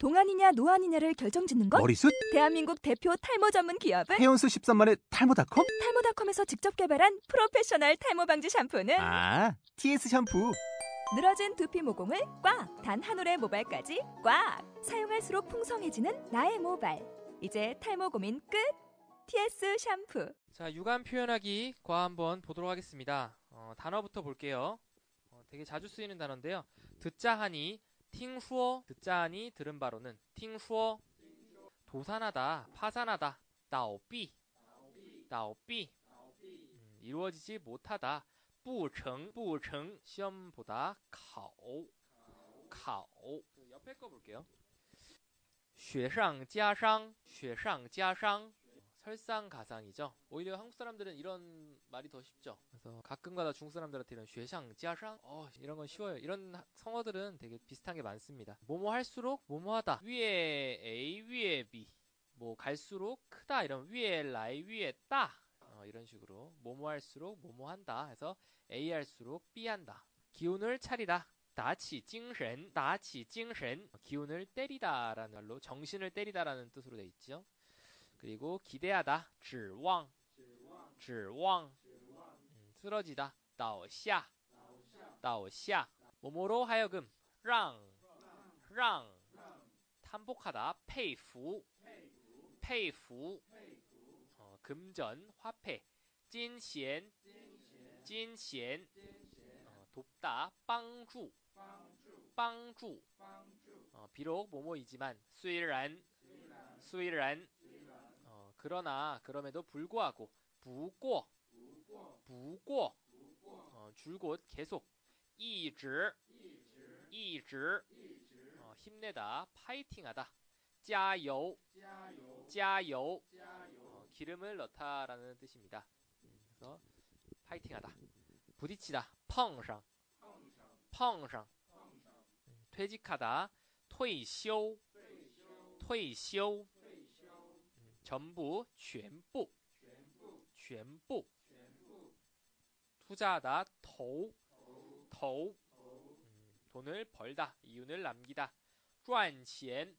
동안이냐 노안이냐를 결정짓는 것? 머리숱? 대한민국 대표 탈모 전문 기업은 헤어수 13만의 탈모닷컴? 탈모닷컴에서 직접 개발한 프로페셔널 탈모 방지 샴푸는 아, TS 샴푸. 늘어진 두피 모공을 꽉! 단 한 올의 모발까지 꽉! 사용할수록 풍성해지는 나의 모발. 이제 탈모 고민 끝! TS 샴푸. 자, 유감 표현하기 과 한번 보도록 하겠습니다. 어, 단어부터 볼게요. 어, 되게 자주 쓰이는 단어인데요. 듣자 하니, 팅슈어, 듣자 하니, 들은 바로는, 팅슈어, 도산하다, 파산하다, 나오비, 나오비, 음, 이루어지지 못하다, 不成, 不成, 시험보다, 考, 考. 옆에 거 볼게요. 雪上加霜,雪上加霜. 설상가상이죠. 오히려 한국 사람들은 이런 말이 더 쉽죠. 그래서 가끔가다 중국 사람들한테 이런 쉐샹, 지아샹, 어, 이런 건 쉬워요. 이런 성어들은 되게 비슷한 게 많습니다. 뭐뭐 할수록 뭐뭐하다. 위에 A, 위에 B. 뭐 갈수록 크다 이런 위에 라이 위에 따 어, 이런 식으로 뭐뭐 할수록 뭐뭐 한다 해서 A 할수록 B 한다. 기운을 차리라. 다치 징신, 다치 징신. 기운을 때리다라는 말로 정신을 때리다라는 뜻으로 돼 있죠. 그리고 기대하다, 指望,指望, 음, 쓰러지다, 倒下,倒下. 뭐뭐로 하여금, 让,让, 탐복하다, 佩服,佩服, 어, 금전, 화폐, 金钱,金钱, 어, 돕다, 帮助,帮助, 어, 비록 뭐뭐이지만, 虽然,虽然, 어, 그러나 그럼에도 불구하고 부고 부고 어, 줄곧 계속 一直 一直 어, 힘내다 파이팅하다 加油 加油 어, 기름을 넣다라는 뜻입니다. 음, 그래서 파이팅하다 부딪히다 碰上 碰上 음, 퇴직하다 退休 退休 전부, 全部, 全部. 투자하다, 投, 投. 음, 돈을 벌다, 이윤을 남기다. 赚钱,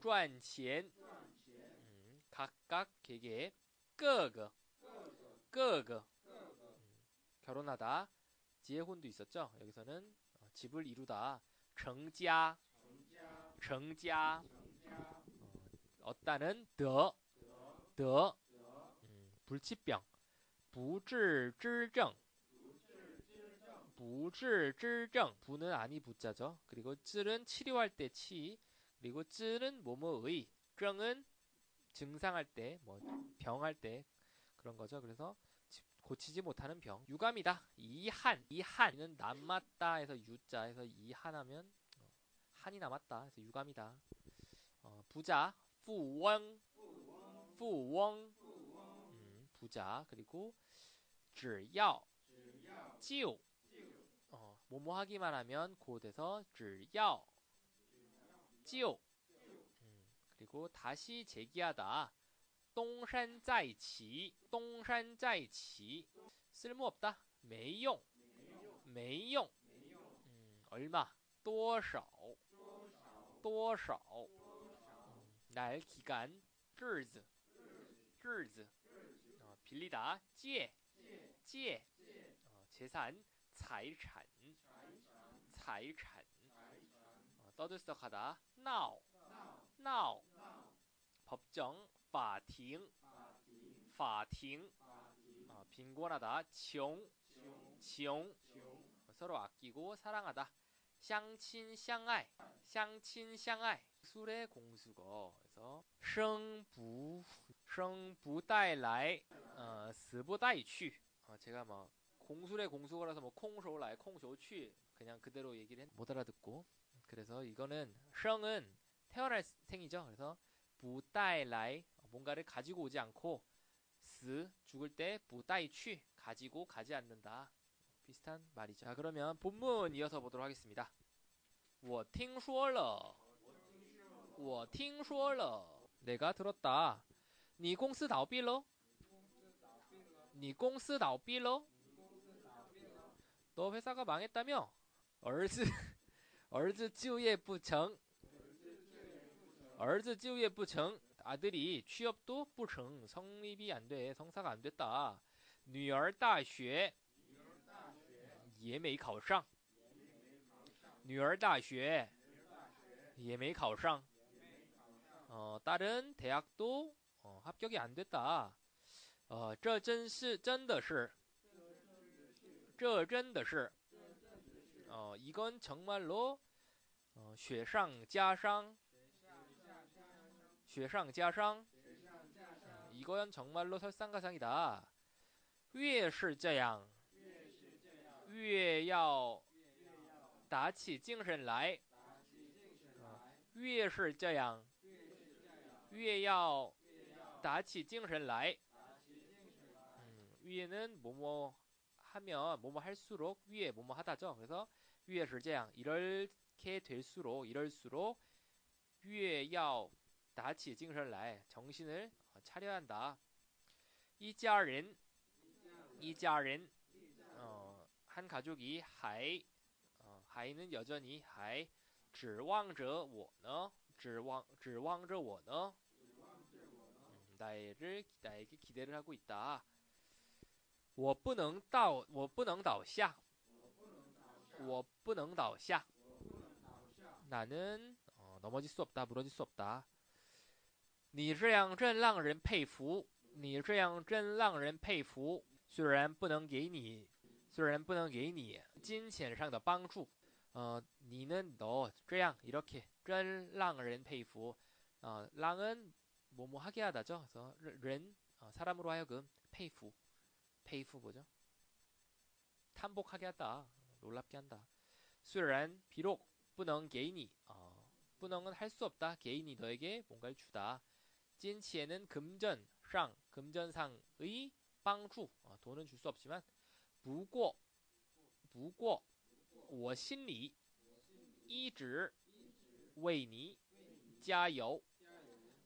赚钱. 음, 각각 개개, 各个, 各个. 음, 결혼하다, 지혜혼도 있었죠. 여기서는 어, 집을 이루다, 成家, 成家. 얻다는 得, 得, 음, 불치병, 不治之症, 不治之症, 부는 아니 부자죠. 그리고 찔은 치료할 때 치, 그리고 찔은 뭐뭐의, 증은 증상할 때, 뭐 병할 때 그런 거죠. 그래서 고치지 못하는 병. 유감이다. 이한, 이한은 남았다 해서 유자 해서 이한하면 어, 한이 남았다 해서 유감이다. 어, 부자, 富翁,富翁, 음, 부자 그리고 只要,就, 어, 뭐뭐 하기만 하면 곧에서 只要,就, 음, 그리고 다시 제기하다 东山再起,东山再起, 쓸모없다 没用,没用, 음, 얼마 多少,多少. 날, 기간, 日子, 日子, 어, 빌리다, 借, 借, 어, 재산, 财产, 财产, 어, 떠들썩하다, 闹, 闹, 법정, 法庭, 法庭, 어, 빈곤하다, 穷, 穷, 어, 서로 아끼고 사랑하다, 相亲相爱, 相亲相爱. 술의 공수거에서 生不 生不带来 어, 死不带去 어, 제가 뭐 공술의 공수거라서 뭐 콩쇼来콩쇼취 그냥 그대로 얘기를 했, 못 알아듣고 그래서 이거는 生은 태어날 생이죠 그래서 不带来 뭔가를 가지고 오지 않고 死 죽을 때 不带去 가지고 가지 않는다 비슷한 말이죠 자 그러면 본문 이어서 보도록 하겠습니다 我听说了 我听说了 내가 들었다 你公司倒闭了你公司倒闭了너 회사가 망했다며? 儿子儿子就业不成 儿子 就业 不成 아들이 취업도 不成 성립이 안 돼. 성사가 안 됐다. 女儿大学也没考上女儿大学也没考上 어, 딸은 대학도 어, 합격이 안 됐다. 어, 这真是真的是这真的是 어, 이건 정말로 어, 雪上加霜雪上加霜 어, 이건 정말로 설상가상이다. 越是这样越要打起精神来越是这样 越要打起精神来 음, 위에는 뭐뭐 하면 뭐뭐 할수록 위에 뭐뭐 하다죠. 그래서 위에 是这样 이렇게 될수록 이럴수록 위에 要打起精神来 정신을 차려야 한다. 이家人 이家人 어, 한 가족이 还 어, 还는 여전히 还指望着我呢指望指望着我呢 음, 나를 나에게 기대를 하고 있다. 我不能倒我不能倒下我不能倒下 나는 어, 넘어질 수 없다. 무너질 수 없다. 你这样真让人佩服你这样真让人佩服虽然不能给你虽然不能给你金钱上的帮助 어, 니는 너, 这样 이렇게 真让人佩服 어, 랑은 뭐뭐 하게 하다죠. 그래서 人 어, 사람으로 하여금 佩服 페이프 뭐죠? 탐복하게 한다. 놀랍게 한다. 虽然 비록 不能给你 어, 不能은 할 수 없다. 개인이 너에게 뭔가를 주다. 金钱은 금전, 상, 금전상의 帮助 어, 돈은 줄 수 없지만 不过不过我心里一直为你加油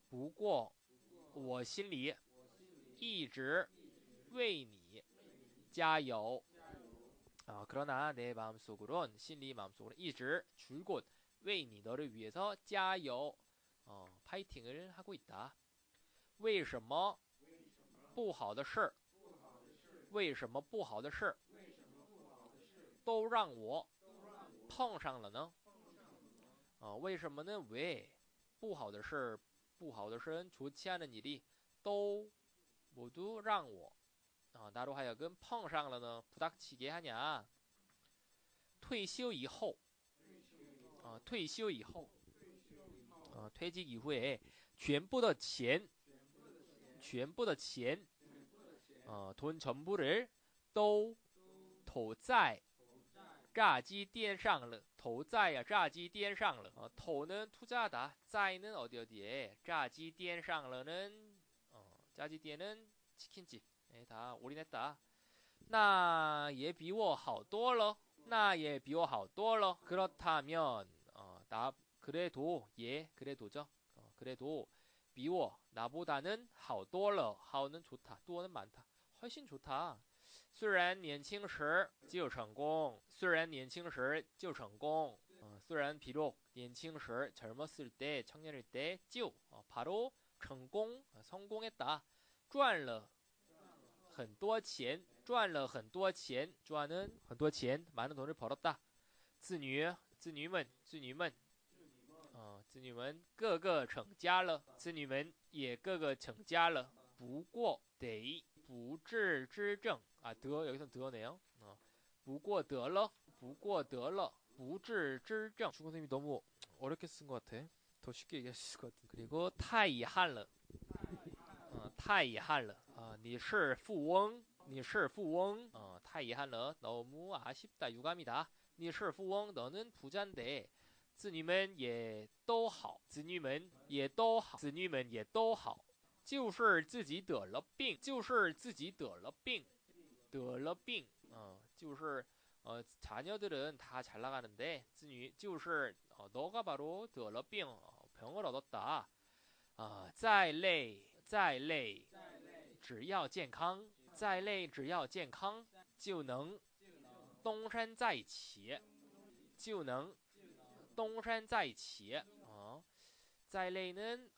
不过我心里一直为你加油 어, 그러나 내 마음속으론心里 마음속으로 一直 줄곧 为你 너를 위해서 加油 어, 파이팅을 하고 있다. 为什么不好的事为什么不好的事都让我碰上了呢？啊，为什么呢？왜不好的事 不好的事좋지않은일이또모두让我啊나로하여금碰上了呢？부닥치게하냐退休以后啊，退休以后啊，退职以后全部的钱全部的钱 어, 돈 전부를 都投在炸鸡店上了 投在呀炸鸡店上了 어, 토는 투자하다 在는 어디 어디에 炸鸡店上了는 어,炸鸡店은 치킨집 네, 다 올인했다 那也比我好多了那也比我好多了 그렇다면 어, 나 그래도 예 그래도죠 어, 그래도 비워 나보다는 好多了好는 좋다 多는 많다 훨씬 좋다. 虽然年轻时就成功虽然年轻时就成功 어, 虽然 비록 年轻时 젊었을 때 청년일 때就 어, 바로成功 어, 성공했다. 赚了很多钱 赚了很多钱 赚은 很多钱 많은 돈을 벌었다. 子女子女们子女们 어, 子女们个个成家了子女们也个个成家了不过得 부治之症 아, 得 여기서 得네요. 어. 不过得了不过得了不治之症 중국 선생님이 너무 어렵게 쓴 것 같아. 더 쉽게 얘기하실 것 같아. 그리고 太遗憾了 어, 太遗憾了 어, 你是富翁你是富翁 어, 太遗憾了 너무 아쉽다 유감이다 你是富翁 너는 부잔데 子女们也都好子女们也都好子女们也都好 就是自己得了病，就是自己得了病，得了病，呃，就是呃，자녀들은다잘나가는데子女就是呃，너가바로得了病，병을얻었다啊，再累再累，只要健康，再累只要健康，就能东山再起，就能东山再起啊。 在累는 어,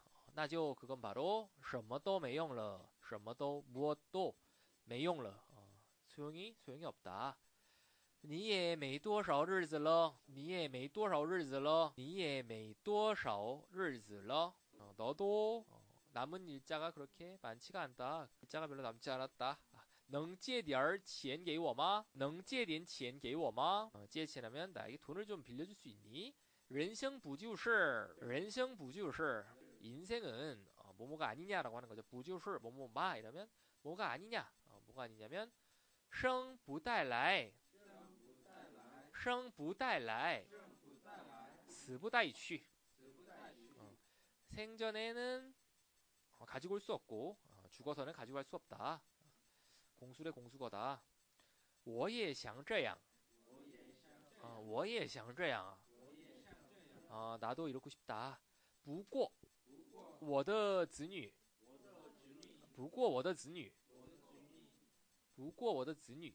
那就그건 바로什么都没用了什么都무엇도没用了소용이소용이없다你也没多少日子了，你也没多少日子了，你也没多少日子了。 어, 너도 어, 남은 일자가 그렇게 많지가 않다. 일자가 별로 남지 않았다. 能借点钱给我吗?能借点钱给我吗? 어, 借钱하면 나에게 돈을 좀 빌려줄 수 있니? 人生不就是人生不就是 인생은 어, 뭐뭐가 아니냐라고 하는 거죠. 不就是 뭐뭐마 이러면 뭐가 아니냐? 어, 뭐가 아니냐면 生不带来生不带来死不带去 어, 생전에는 어, 가지고 올 수 없고 어, 죽어서는 가지고 갈 수 없다. 공술의 공수거다. 我也想这样. 어, 我也想这样. 어, 나도 이렇고 싶다. 不过 我的子女不过我的子女不过我的子女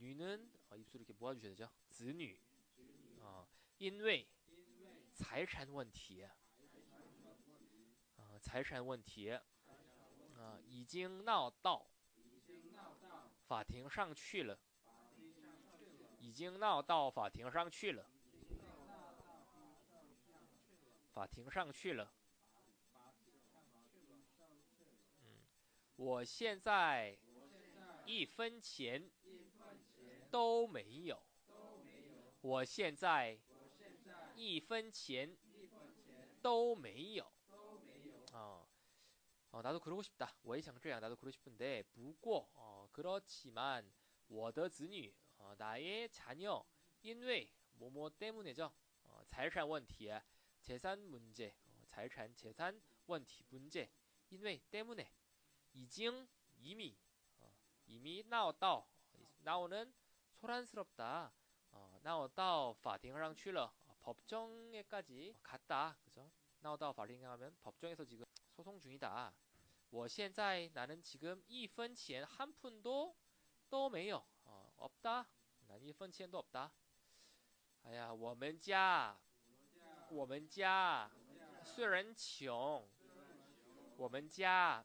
女는 어, 입술 이렇게 모아주셔야 되죠. 子女 어, 因为财产问题 어, 财产问题 어, 已经闹到法庭上去了已经闹到法庭上去了法庭上去了 我现在一分钱都没有我现在一分钱都没有 어, 어, 나도 그러고 싶다. 我也想这样. 나도 그러고 싶은데 不过 어, 그렇지만 我的子女 어, 나의 자녀 因为 뭐뭐 때문에죠. 어, 财产问题 재산 문제 어, 财产 재산 问题 문제 因为 때문에 已经 이미 어, 이미 나왔다. 나오는 소란스럽다. 어, 나왔다. 法庭上去了. 어, 법정에까지 갔다. 그죠? 나오다 法庭 하면 법정에서 지금 소송 중이다. 我现在 나는 지금 一分钱 한 푼도 都没有. 어, 없다. 난 一分钱도 없다. 아야, 我们家我们家虽然穷我们家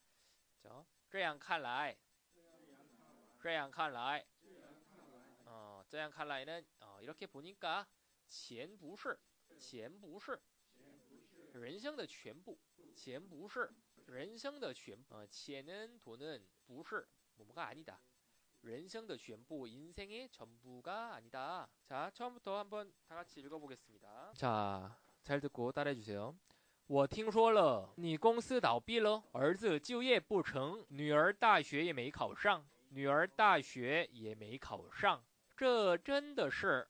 그렇죠? 这样看来这样看来 어, 这样看来는 어, 이렇게 보니까 钱不是钱不是人生的全部钱不是人生的全部 어, 钱은 돈은 不是 뭐뭐가 아니다. 人生的全部 인생의 전부가 아니다. 자, 처음부터 한번 다 같이 읽어보겠습니다. 자, 잘 듣고 따라해 주세요. 我听说了，你公司倒闭了，儿子就业不成，女儿大学也没考上，女儿大学也没考上，这真的是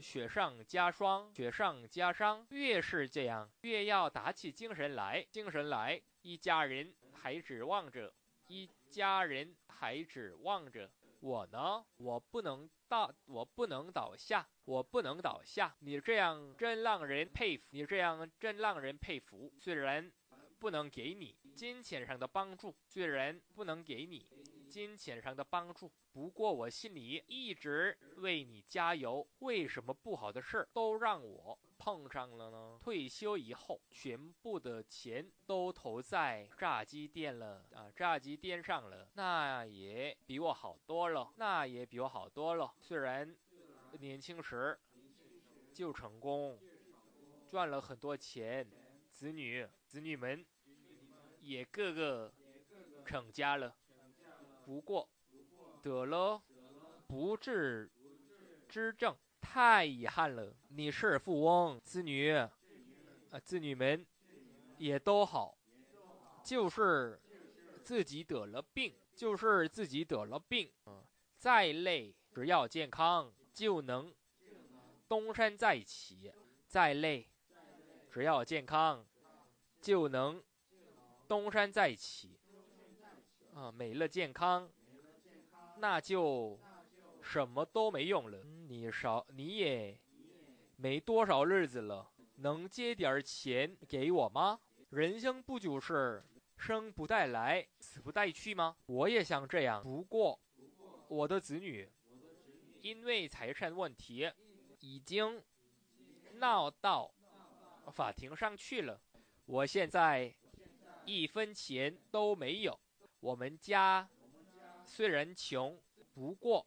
雪上加霜，雪上加霜。越是这样，越要打起精神来，精神来。一家人还指望着，一家人还指望着我呢。我不能倒，我不能倒下，我不能倒下。你这样真让人佩服，你这样真让人佩服。虽然不能给你金钱上的帮助，虽然不能给你金钱上的帮助，不过我心里一直为你加油。为什么不好的事儿都让我？碰上了呢。退休以后，全部的钱都投在炸鸡店了啊，炸鸡店上了，那也比我好多了，那也比我好多了。虽然年轻时就成功，赚了很多钱，子女子女们也个个成家了。不过得了不治之症，太遗憾了。你是富翁，子女啊，子女们也都好，就是自己得了病，就是自己得了病。嗯，再累只要健康就能东山再起，再累只要健康就能东山再起。啊，没了健康，那就什么都没用了。你少你也没多少日子了，能借点钱给我吗？人生不就是生不带来，死不带去吗？我也想这样，不过我的子女因为财产问题已经闹到法庭上去了，我现在一分钱都没有。我们家虽然穷，不过